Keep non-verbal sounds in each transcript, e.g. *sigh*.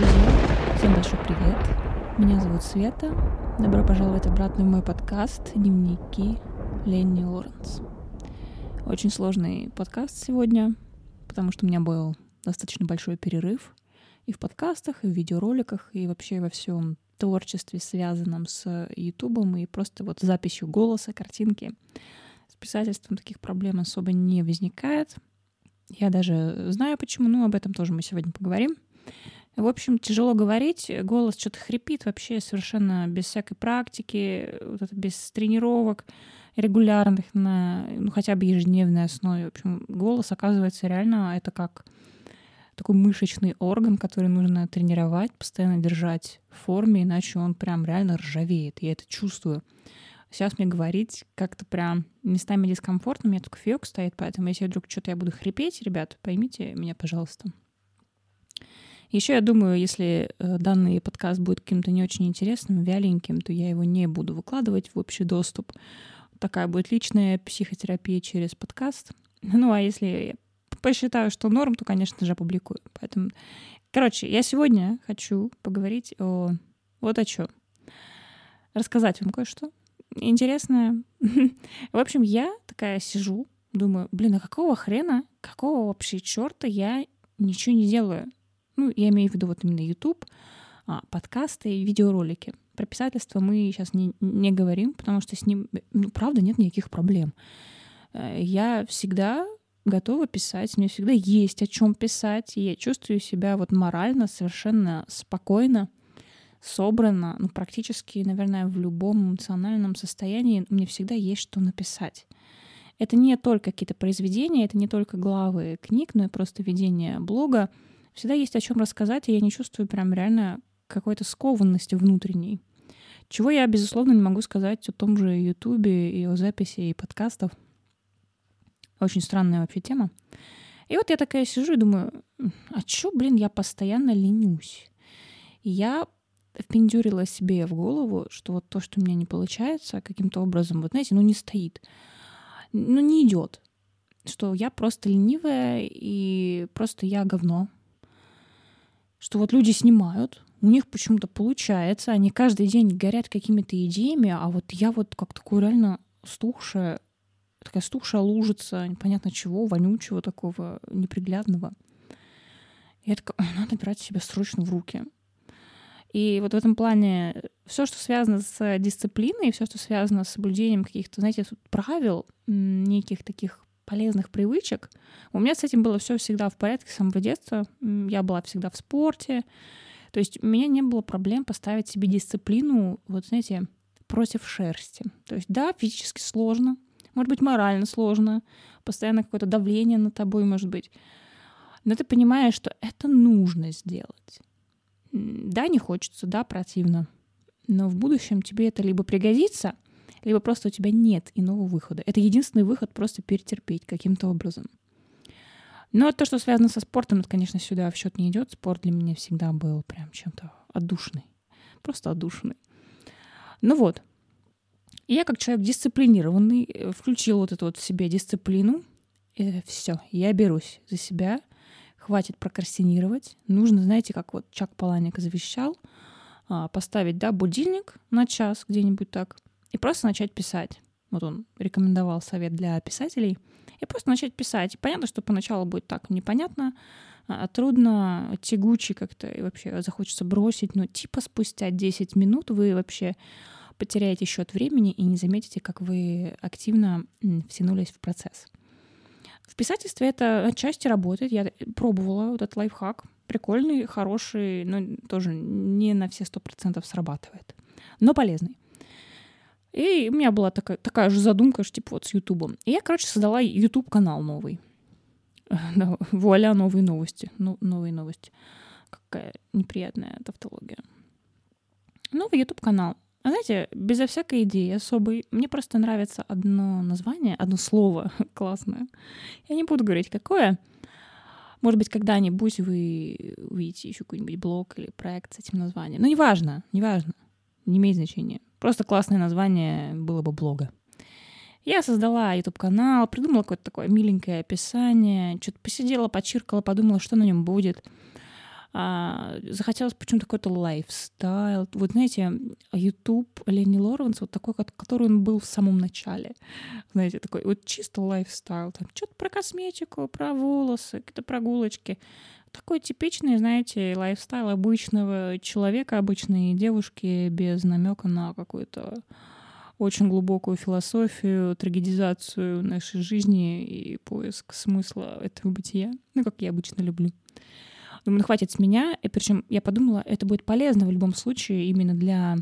друзья! Всем большой привет! Меня зовут Света. Добро пожаловать обратно в мой подкаст «Дневники Ленни Лоренс». Очень сложный подкаст сегодня, потому что у меня был достаточно большой перерыв и в подкастах, и в видеороликах, и вообще во всем творчестве, связанном с Ютубом и просто вот записью голоса, картинки. С писательством таких проблем особо не возникает. Я даже знаю почему, но об этом тоже мы сегодня поговорим. В общем, тяжело говорить, голос что-то хрипит вообще совершенно без всякой практики, вот это без тренировок регулярных на, ну, хотя бы ежедневной основе. В общем, голос, оказывается, реально это как такой мышечный орган, который нужно тренировать, постоянно держать в форме, иначе он прям реально ржавеет. Я это чувствую. Сейчас мне говорить как-то прям местами дискомфортно, у меня только фиок стоит, поэтому если вдруг что-то я буду хрипеть, ребят, поймите меня, пожалуйста. Еще я думаю, если э, данный подкаст будет каким-то не очень интересным, вяленьким, то я его не буду выкладывать в общий доступ. Такая будет личная психотерапия через подкаст. Ну, а если я посчитаю, что норм, то, конечно же, опубликую. Поэтому, короче, я сегодня хочу поговорить о вот о чем. Рассказать вам кое-что интересное. *laughs* В общем, я такая сижу, думаю, блин, а какого хрена, какого вообще черта я ничего не делаю? Ну, я имею в виду вот именно YouTube, а, подкасты и видеоролики. Про писательство мы сейчас не, не говорим, потому что с ним, ну, правда, нет никаких проблем. Э, я всегда готова писать, мне всегда есть о чем писать, и я чувствую себя вот морально совершенно спокойно, собрано, ну, практически, наверное, в любом эмоциональном состоянии мне всегда есть что написать. Это не только какие-то произведения, это не только главы книг, но и просто ведение блога — всегда есть о чем рассказать, и я не чувствую прям реально какой-то скованности внутренней. Чего я, безусловно, не могу сказать о том же Ютубе и о записи и подкастов. Очень странная вообще тема. И вот я такая сижу и думаю, а чё, блин, я постоянно ленюсь? Я впендюрила себе в голову, что вот то, что у меня не получается, каким-то образом, вот знаете, ну не стоит, ну не идет, что я просто ленивая и просто я говно, что вот люди снимают, у них почему-то получается, они каждый день горят какими-то идеями, а вот я вот как такой реально стухшая, такая стухшая лужица, непонятно чего, вонючего такого, неприглядного. И я такая, надо брать себя срочно в руки. И вот в этом плане все, что связано с дисциплиной, все, что связано с соблюдением каких-то, знаете, правил, неких таких полезных привычек. У меня с этим было все всегда в порядке с самого детства. Я была всегда в спорте. То есть у меня не было проблем поставить себе дисциплину, вот знаете, против шерсти. То есть да, физически сложно, может быть, морально сложно, постоянно какое-то давление на тобой может быть. Но ты понимаешь, что это нужно сделать. Да, не хочется, да, противно. Но в будущем тебе это либо пригодится — либо просто у тебя нет иного выхода. Это единственный выход просто перетерпеть каким-то образом. Но то, что связано со спортом, это, конечно, сюда в счет не идет. Спорт для меня всегда был прям чем-то отдушный. Просто отдушный. Ну вот. Я как человек дисциплинированный э, включил вот эту вот в себе дисциплину. И все, я берусь за себя. Хватит прокрастинировать. Нужно, знаете, как вот Чак Паланик завещал, а, поставить, да, будильник на час где-нибудь так — и просто начать писать. Вот он рекомендовал совет для писателей. И просто начать писать. понятно, что поначалу будет так непонятно, а, трудно, тягуче как-то, и вообще захочется бросить. Но типа спустя 10 минут вы вообще потеряете счет времени и не заметите, как вы активно втянулись в процесс. В писательстве это отчасти работает. Я пробовала вот этот лайфхак. Прикольный, хороший, но тоже не на все сто процентов срабатывает. Но полезный. И у меня была такая, такая же задумка, что типа вот с Ютубом. И я, короче, создала YouTube-канал новый. *laughs* Да, вуаля, новые новости. Ну, новые новости. Какая неприятная тавтология. Новый YouTube-канал. А знаете, безо всякой идеи особой, мне просто нравится одно название, одно слово *laughs* классное. Я не буду говорить, какое. Может быть, когда-нибудь вы увидите еще какой-нибудь блог или проект с этим названием. Но неважно, неважно. Не имеет значения. Просто классное название было бы блога. Я создала YouTube-канал, придумала какое-то такое миленькое описание, что-то посидела, почиркала, подумала, что на нем будет. А, захотелось почему-то какой-то лайфстайл. Вот знаете, YouTube Ленни Лоренс, вот такой, который он был в самом начале. Знаете, такой вот чисто лайфстайл. Там что-то про косметику, про волосы, какие-то прогулочки. Такой типичный, знаете, лайфстайл обычного человека, обычной девушки без намека на какую-то очень глубокую философию, трагедизацию нашей жизни и поиск смысла этого бытия, ну, как я обычно люблю. Думаю, ну хватит с меня. И причем я подумала, это будет полезно в любом случае именно для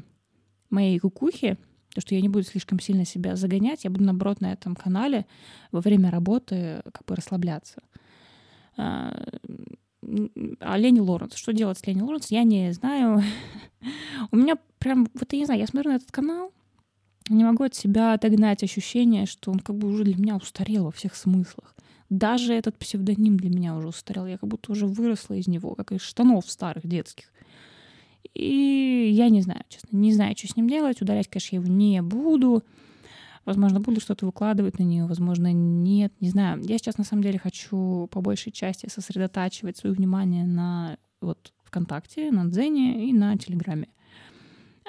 моей кукухи, то, что я не буду слишком сильно себя загонять, я буду, наоборот, на этом канале во время работы как бы расслабляться. А, а Лени Лоренс, что делать с Лени Лоренс, я не знаю. *laughs* У меня прям, вот я не знаю, я смотрю на этот канал, не могу от себя отогнать ощущение, что он как бы уже для меня устарел во всех смыслах. Даже этот псевдоним для меня уже устарел. Я как будто уже выросла из него, как из штанов старых детских. И я не знаю, честно, не знаю, что с ним делать. Удалять, конечно, я его не буду. Возможно, буду что-то выкладывать на нее, возможно, нет, не знаю. Я сейчас, на самом деле, хочу по большей части сосредотачивать свое внимание на вот ВКонтакте, на Дзене и на Телеграме.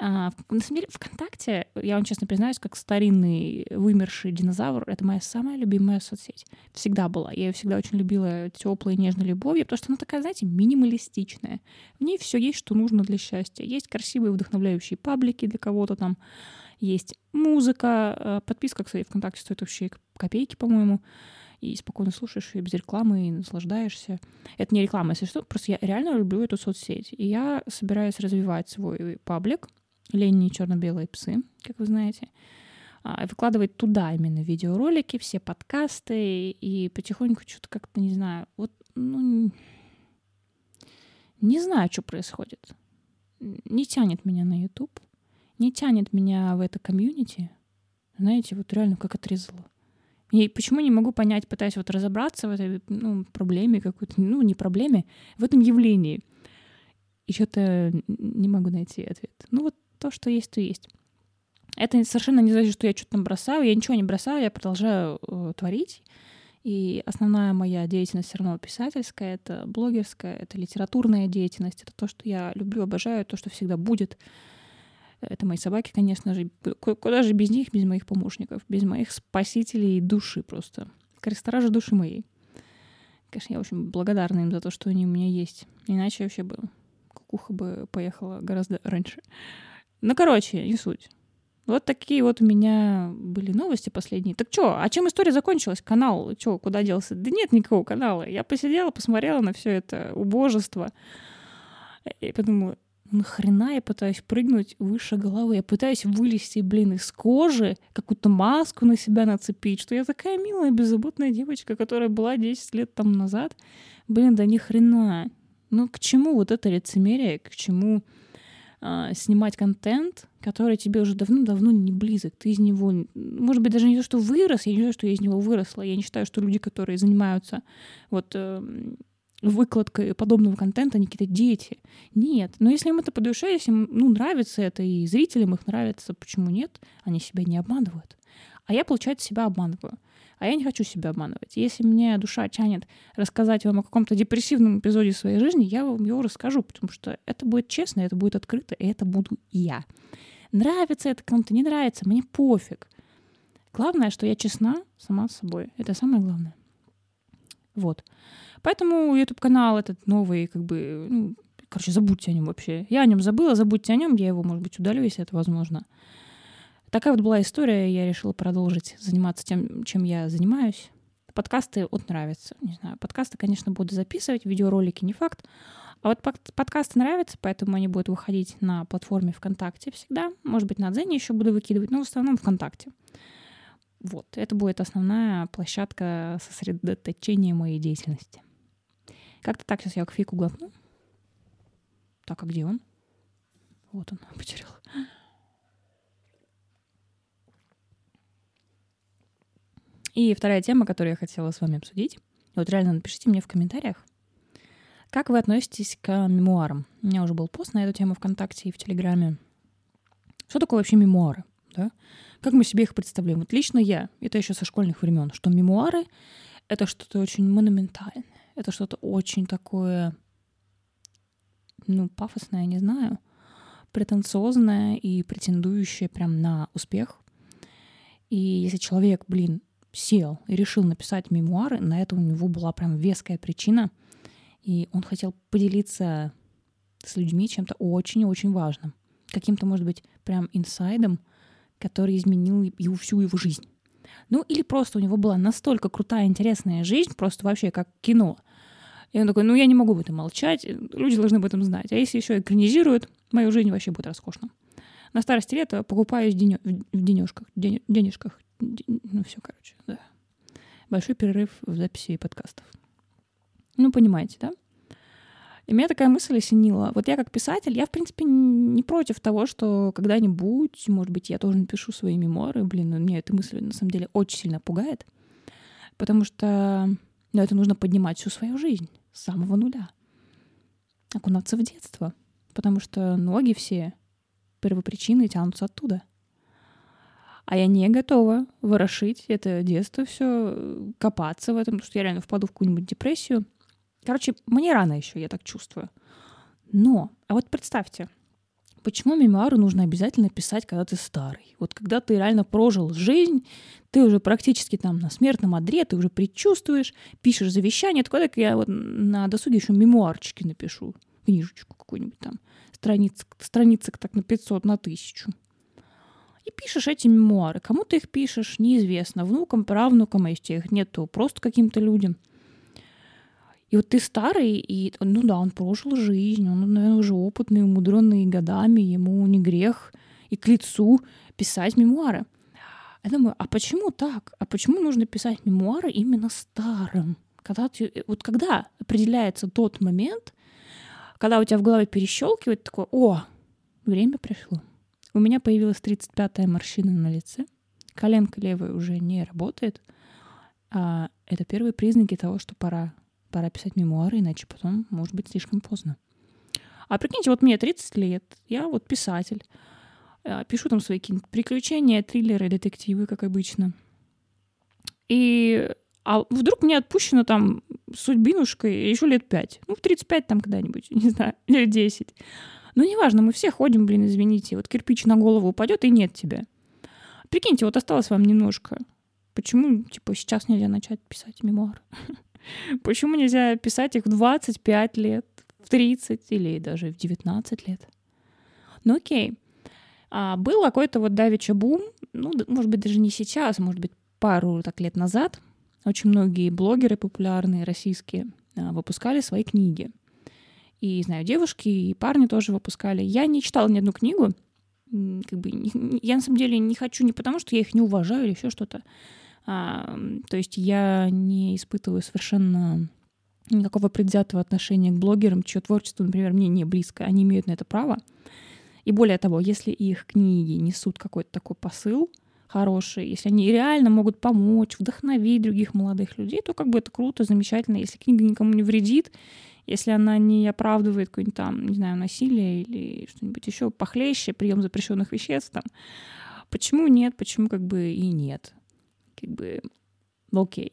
А, на самом деле, ВКонтакте, я вам честно признаюсь, как старинный вымерший динозавр, это моя самая любимая соцсеть. Всегда была. Я ее всегда очень любила теплой, нежной любовью, потому что она такая, знаете, минималистичная. В ней все есть, что нужно для счастья. Есть красивые, вдохновляющие паблики для кого-то там. Есть музыка. А, подписка, кстати, ВКонтакте стоит вообще копейки, по-моему и спокойно слушаешь ее без рекламы и наслаждаешься. Это не реклама, если что, просто я реально люблю эту соцсеть. И я собираюсь развивать свой паблик, Ленни черно-белые псы, как вы знаете, а, выкладывать туда именно видеоролики, все подкасты и потихоньку что-то как-то, не знаю, вот, ну, не знаю, что происходит. Не тянет меня на YouTube, не тянет меня в это комьюнити. Знаете, вот реально как отрезало. И почему не могу понять, пытаюсь вот разобраться в этой ну, проблеме какой-то, ну, не проблеме, в этом явлении. И что-то не могу найти ответ. Ну вот то, что есть, то есть. Это совершенно не значит, что я что-то там бросаю. Я ничего не бросаю, я продолжаю э, творить. И основная моя деятельность все равно писательская, это блогерская, это литературная деятельность, это то, что я люблю, обожаю, то, что всегда будет. Это мои собаки, конечно же. Куда же без них, без моих помощников, без моих спасителей души просто. Крестражи души моей. Конечно, я очень благодарна им за то, что они у меня есть. Иначе вообще бы кукуха бы поехала гораздо раньше. Ну, короче, не суть. Вот такие вот у меня были новости последние. Так что, а чем история закончилась? Канал, что, куда делся? Да нет никакого канала. Я посидела, посмотрела на все это убожество. И подумала, ну нахрена я пытаюсь прыгнуть выше головы? Я пытаюсь вылезти, блин, из кожи, какую-то маску на себя нацепить, что я такая милая, беззаботная девочка, которая была 10 лет там назад. Блин, да ни хрена. Ну к чему вот это лицемерие, к чему э, снимать контент, который тебе уже давно-давно не близок. Ты из него, может быть, даже не то, что вырос, я не знаю, что я из него выросла. Я не считаю, что люди, которые занимаются вот э, выкладкой подобного контента, они какие-то дети. Нет. Но если им это по душе, если им ну, нравится это, и зрителям их нравится, почему нет? Они себя не обманывают. А я, получается, себя обманываю. А я не хочу себя обманывать. Если мне душа тянет рассказать вам о каком-то депрессивном эпизоде своей жизни, я вам его расскажу, потому что это будет честно, это будет открыто, и это буду я. Нравится это кому-то, не нравится, мне пофиг. Главное, что я честна сама с собой. Это самое главное. Вот. Поэтому YouTube-канал этот новый, как бы, ну, короче, забудьте о нем вообще. Я о нем забыла, забудьте о нем, я его, может быть, удалю, если это возможно. Такая вот была история, я решила продолжить заниматься тем, чем я занимаюсь. Подкасты вот нравятся, не знаю, подкасты, конечно, буду записывать, видеоролики не факт, а вот подкасты нравятся, поэтому они будут выходить на платформе ВКонтакте всегда. Может быть, на Дзене еще буду выкидывать, но в основном ВКонтакте. Вот, это будет основная площадка сосредоточения моей деятельности. Как-то так сейчас я кофейку глотну. Так, а где он? Вот он, *laughs* потерял. И вторая тема, которую я хотела с вами обсудить. Вот реально напишите мне в комментариях, как вы относитесь к мемуарам. У меня уже был пост на эту тему ВКонтакте и в Телеграме. Что такое вообще мемуары? Да? Как мы себе их представляем? Вот лично я, это еще со школьных времен, что мемуары — это что-то очень монументальное, это что-то очень такое ну, пафосное, не знаю, претенциозное и претендующее прям на успех. И если человек, блин, сел и решил написать мемуары, на это у него была прям веская причина, и он хотел поделиться с людьми чем-то очень-очень важным. Каким-то, может быть, прям инсайдом, который изменил его, всю его жизнь. Ну, или просто у него была настолько крутая, интересная жизнь, просто вообще как кино. И он такой, ну, я не могу об этом молчать, люди должны об этом знать. А если еще экранизируют, мою жизнь вообще будет роскошно. На старости лета покупаюсь денё... в денежках, день... денежках. Ну, все, короче, да. Большой перерыв в записи подкастов. Ну, понимаете, да? И меня такая мысль осенила. Вот я как писатель, я, в принципе, не против того, что когда-нибудь, может быть, я тоже напишу свои мемуары. Блин, ну, меня эта мысль, на самом деле, очень сильно пугает. Потому что ну, это нужно поднимать всю свою жизнь с самого нуля. Окунаться в детство. Потому что ноги все, первопричины тянутся оттуда. А я не готова ворошить это детство все, копаться в этом, потому что я реально впаду в какую-нибудь депрессию — Короче, мне рано еще, я так чувствую. Но, а вот представьте, почему мемуары нужно обязательно писать, когда ты старый? Вот когда ты реально прожил жизнь, ты уже практически там на смертном одре, ты уже предчувствуешь, пишешь завещание, такое, так я вот на досуге еще мемуарчики напишу, книжечку какую-нибудь там, страниц, страницок так на 500, на тысячу. И пишешь эти мемуары. Кому ты их пишешь, неизвестно. Внукам, правнукам, а если их нет, то просто каким-то людям – и вот ты старый, и, ну да, он прожил жизнь, он, наверное, уже опытный, умудренный годами, ему не грех и к лицу писать мемуары. Я думаю, а почему так? А почему нужно писать мемуары именно старым? Когда ты, вот когда определяется тот момент, когда у тебя в голове перещелкивает такое, о, время пришло. У меня появилась 35-я морщина на лице, коленка левая уже не работает. А это первые признаки того, что пора пора писать мемуары, иначе потом может быть слишком поздно. А прикиньте, вот мне 30 лет, я вот писатель, э, пишу там свои какие-нибудь приключения, триллеры, детективы, как обычно. И а вдруг мне отпущено там судьбинушкой еще лет пять. Ну, в 35 там когда-нибудь, *laughs* не знаю, лет 10. Ну, неважно, мы все ходим, блин, извините. Вот кирпич на голову упадет, и нет тебя. Прикиньте, вот осталось вам немножко. Почему, типа, сейчас нельзя начать писать мемуары? *laughs* Почему нельзя писать их в 25 лет, в 30 или даже в 19 лет? Ну окей. А, был какой-то вот давеча бум, ну, может быть, даже не сейчас, может быть, пару так лет назад. Очень многие блогеры популярные российские а, выпускали свои книги. И, знаю, девушки и парни тоже выпускали. Я не читала ни одну книгу. Как бы, *laughs* я на самом деле не хочу не потому, что я их не уважаю или еще что-то. А, то есть я не испытываю совершенно никакого предвзятого отношения к блогерам, чье творчество, например, мне не близко. Они имеют на это право. И более того, если их книги несут какой-то такой посыл хороший, если они реально могут помочь, вдохновить других молодых людей, то как бы это круто, замечательно. Если книга никому не вредит, если она не оправдывает какое-нибудь там, не знаю, насилие или что-нибудь еще похлеще, прием запрещенных веществ, там, почему нет, почему как бы и нет как бы окей.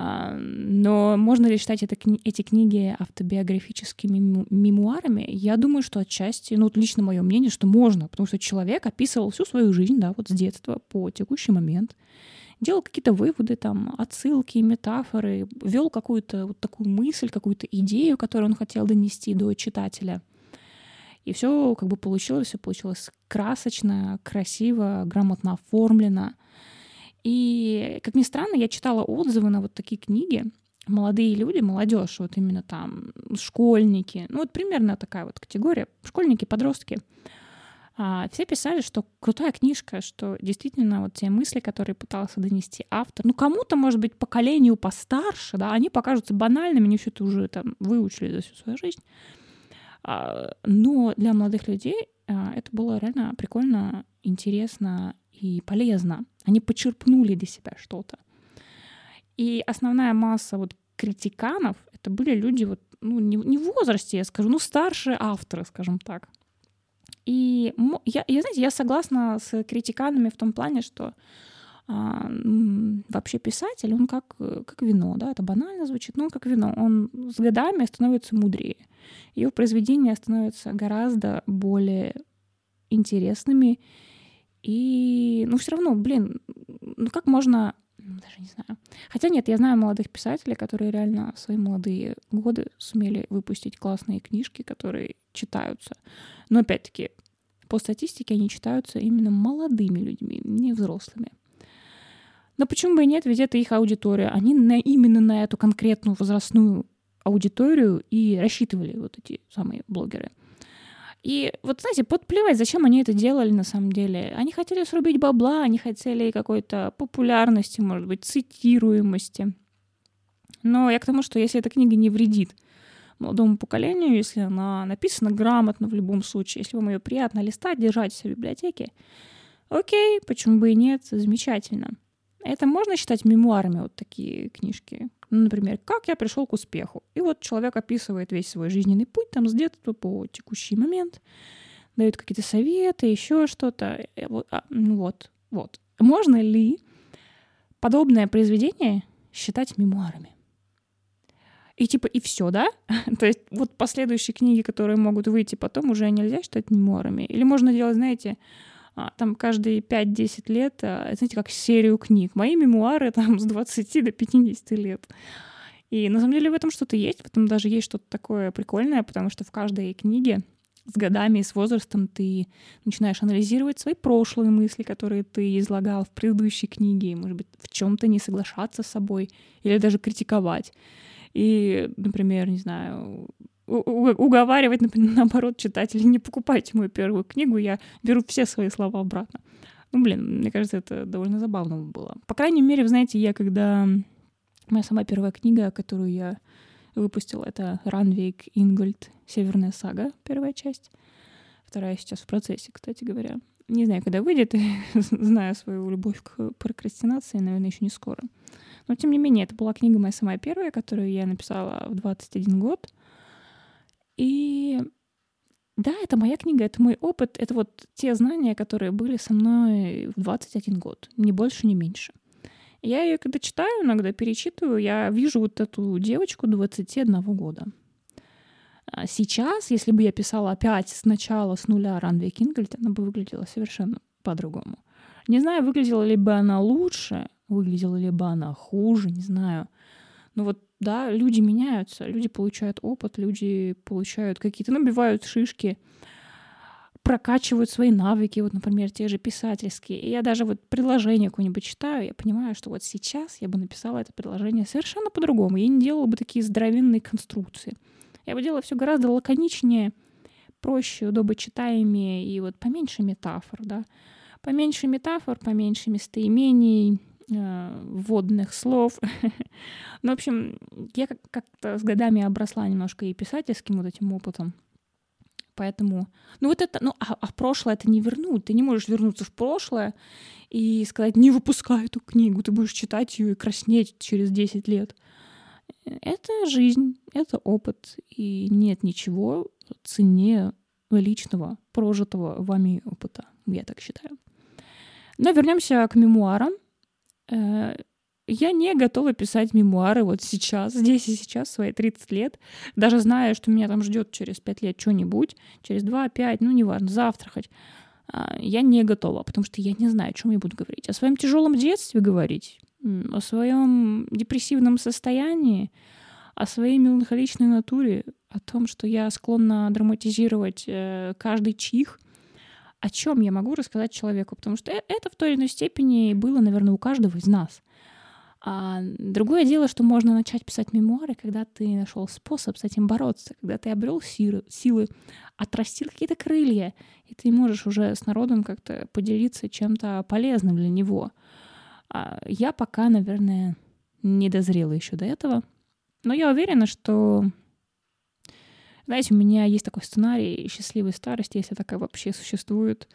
А, но можно ли считать это, эти книги автобиографическими мемуарами? Я думаю, что отчасти, ну, вот лично мое мнение, что можно, потому что человек описывал всю свою жизнь, да, вот с детства по текущий момент, делал какие-то выводы, там, отсылки, метафоры, вел какую-то вот такую мысль, какую-то идею, которую он хотел донести до читателя. И все как бы получилось, все получилось красочно, красиво, грамотно оформлено — и, как ни странно, я читала отзывы на вот такие книги. Молодые люди, молодежь, вот именно там, школьники, ну вот примерно такая вот категория, школьники, подростки. А, все писали, что крутая книжка, что действительно вот те мысли, которые пытался донести автор, ну кому-то, может быть, поколению постарше, да, они покажутся банальными, они все это уже там выучили за всю свою жизнь. А, но для молодых людей а, это было реально прикольно, интересно и полезно. Они почерпнули для себя что-то. И основная масса вот критиканов — это были люди вот, ну, не, не в возрасте, я скажу, ну, старшие авторы, скажем так. И я, я, знаете, я согласна с критиканами в том плане, что а, вообще писатель, он как, как вино, да, это банально звучит, но он как вино, он с годами становится мудрее. ее произведения становятся гораздо более интересными. И, ну, все равно, блин, ну как можно даже не знаю. Хотя нет, я знаю молодых писателей, которые реально в свои молодые годы сумели выпустить классные книжки, которые читаются. Но опять-таки, по статистике они читаются именно молодыми людьми, не взрослыми. Но почему бы и нет, ведь это их аудитория. Они на, именно на эту конкретную возрастную аудиторию и рассчитывали вот эти самые блогеры. И вот, знаете, подплевать, зачем они это делали на самом деле. Они хотели срубить бабла, они хотели какой-то популярности, может быть, цитируемости. Но я к тому, что если эта книга не вредит молодому поколению, если она написана грамотно в любом случае, если вам ее приятно листать, держать в библиотеке, окей, почему бы и нет, замечательно. Это можно считать мемуарами, вот такие книжки. Ну, например, «Как я пришел к успеху». И вот человек описывает весь свой жизненный путь там с детства по текущий момент, дает какие-то советы, еще что-то. Вот, а, ну вот, вот. Можно ли подобное произведение считать мемуарами? И типа, и все, да? *laughs* То есть вот последующие книги, которые могут выйти потом, уже нельзя считать мемуарами? Или можно делать, знаете, там каждые 5-10 лет, а, знаете, как серию книг. Мои мемуары там с 20 до 50 лет. И на самом деле в этом что-то есть, в этом даже есть что-то такое прикольное, потому что в каждой книге с годами и с возрастом ты начинаешь анализировать свои прошлые мысли, которые ты излагал в предыдущей книге, и, может быть, в чем-то не соглашаться с собой или даже критиковать. И, например, не знаю, уговаривать, например, *laughs* наоборот, читателей, не покупайте мою первую книгу, я беру все свои слова обратно. Ну, блин, мне кажется, это довольно забавно было. По крайней мере, вы знаете, я когда... Моя самая первая книга, которую я выпустила, это Ранвейк Ингольд «Северная сага», первая часть. Вторая сейчас в процессе, кстати говоря. Не знаю, когда выйдет, *laughs* знаю свою любовь к прокрастинации, наверное, еще не скоро. Но, тем не менее, это была книга моя самая первая, которую я написала в 21 год. И да, это моя книга, это мой опыт, это вот те знания, которые были со мной в 21 год, ни больше, ни меньше. Я ее, когда читаю, иногда перечитываю, я вижу вот эту девочку 21 года. А сейчас, если бы я писала опять сначала, с нуля Ранвей Кингельт, она бы выглядела совершенно по-другому. Не знаю, выглядела ли бы она лучше, выглядела ли бы она хуже, не знаю. Но вот да, люди меняются, люди получают опыт, люди получают какие-то, набивают шишки, прокачивают свои навыки, вот, например, те же писательские. И я даже вот предложение какое-нибудь читаю, я понимаю, что вот сейчас я бы написала это предложение совершенно по-другому. Я не делала бы такие здоровенные конструкции. Я бы делала все гораздо лаконичнее, проще, удобочитаемее и вот поменьше метафор, да. Поменьше метафор, поменьше местоимений, вводных слов. *laughs* ну, в общем, я как-то с годами обросла немножко и писательским вот этим опытом. Поэтому, ну вот это, ну а, а прошлое это не вернуть. Ты не можешь вернуться в прошлое и сказать, не выпускай эту книгу, ты будешь читать ее и краснеть через 10 лет. Это жизнь, это опыт, и нет ничего цене личного, прожитого вами опыта, я так считаю. Но вернемся к мемуарам. Э, я не готова писать мемуары вот сейчас, здесь и сейчас, свои 30 лет, даже зная, что меня там ждет через 5 лет что-нибудь, через 2-5, ну, неважно, завтра хоть. А, я не готова, потому что я не знаю, о чем я буду говорить. О своем тяжелом детстве говорить, о своем депрессивном состоянии, о своей меланхоличной натуре, о том, что я склонна драматизировать э, каждый чих — о чем я могу рассказать человеку, потому что э, это в той или иной степени было, наверное, у каждого из нас. А другое дело, что можно начать писать мемуары, когда ты нашел способ с этим бороться, когда ты обрел силы, силы отрастил какие-то крылья, и ты можешь уже с народом как-то поделиться чем-то полезным для него. А я пока, наверное, не дозрела еще до этого, но я уверена, что знаете, у меня есть такой сценарий счастливой старости, если такая вообще существует,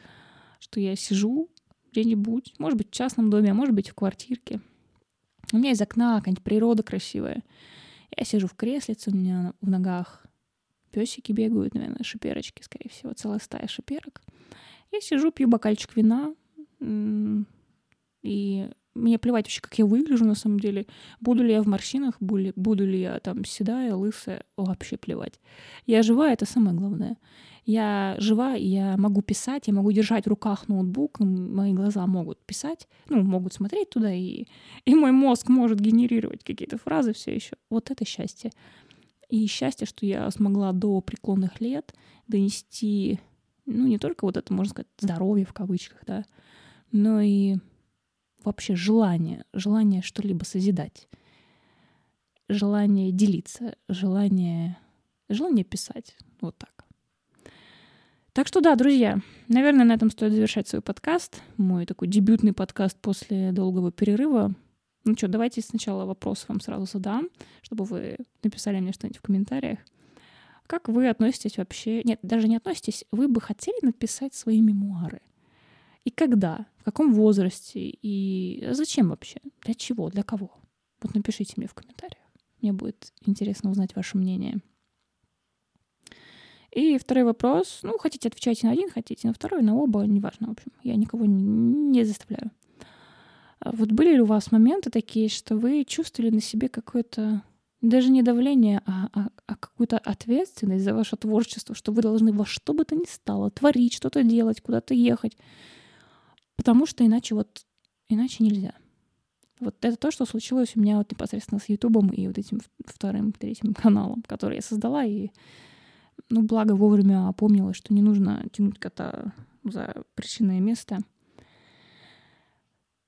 что я сижу где-нибудь, может быть, в частном доме, а может быть, в квартирке. У меня из окна какая-нибудь природа красивая. Я сижу в креслице, у меня в ногах песики бегают, наверное, шиперочки, скорее всего, целая стая шиперок. Я сижу, пью бокальчик вина, и мне плевать вообще, как я выгляжу на самом деле. Буду ли я в морщинах, буду ли я там седая, лысая, вообще плевать. Я жива, это самое главное. Я жива, и я могу писать, я могу держать в руках ноутбук, мои глаза могут писать, ну, могут смотреть туда, и, и мой мозг может генерировать какие-то фразы все еще. Вот это счастье. И счастье, что я смогла до преклонных лет донести, ну, не только вот это, можно сказать, здоровье в кавычках, да, но и вообще желание, желание что-либо созидать, желание делиться, желание, желание писать. Вот так. Так что да, друзья, наверное, на этом стоит завершать свой подкаст. Мой такой дебютный подкаст после долгого перерыва. Ну что, давайте сначала вопрос вам сразу задам, чтобы вы написали мне что-нибудь в комментариях. Как вы относитесь вообще... Нет, даже не относитесь. Вы бы хотели написать свои мемуары? И когда? В каком возрасте? И зачем вообще? Для чего? Для кого? Вот напишите мне в комментариях. Мне будет интересно узнать ваше мнение. И второй вопрос. Ну, хотите, отвечайте на один, хотите на второй, на оба, неважно, в общем. Я никого не, заставляю. А вот были ли у вас моменты такие, что вы чувствовали на себе какое-то даже не давление, а, а, а какую-то ответственность за ваше творчество, что вы должны во что бы то ни стало творить, что-то делать, куда-то ехать, Потому что иначе вот иначе нельзя. Вот это то, что случилось у меня вот непосредственно с Ютубом и вот этим вторым, третьим *laughs* каналом, который я создала. И, ну, благо вовремя опомнилась, что не нужно тянуть кота за причинное место,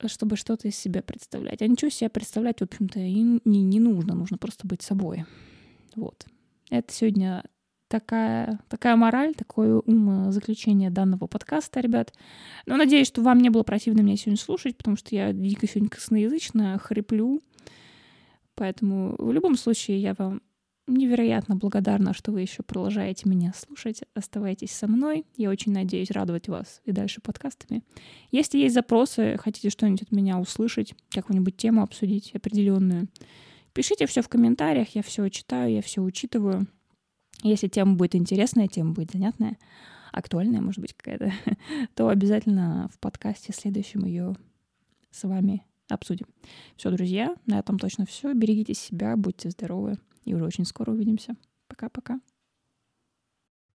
чтобы что-то из себя представлять. А ничего себе представлять, в общем-то, и не, не нужно. Нужно просто быть собой. Вот. Это сегодня такая, такая мораль, такое умозаключение данного подкаста, ребят. Но надеюсь, что вам не было противно меня сегодня слушать, потому что я дико сегодня косноязычно хриплю. Поэтому в любом случае я вам невероятно благодарна, что вы еще продолжаете меня слушать. Оставайтесь со мной. Я очень надеюсь радовать вас и дальше подкастами. Если есть запросы, хотите что-нибудь от меня услышать, какую-нибудь тему обсудить определенную, пишите все в комментариях, я все читаю, я все учитываю. Если тема будет интересная, тема будет занятная, актуальная, может быть, какая-то, *laughs* то обязательно в подкасте следующем ее с вами обсудим. Все, друзья, на этом точно все. Берегите себя, будьте здоровы и уже очень скоро увидимся. Пока-пока.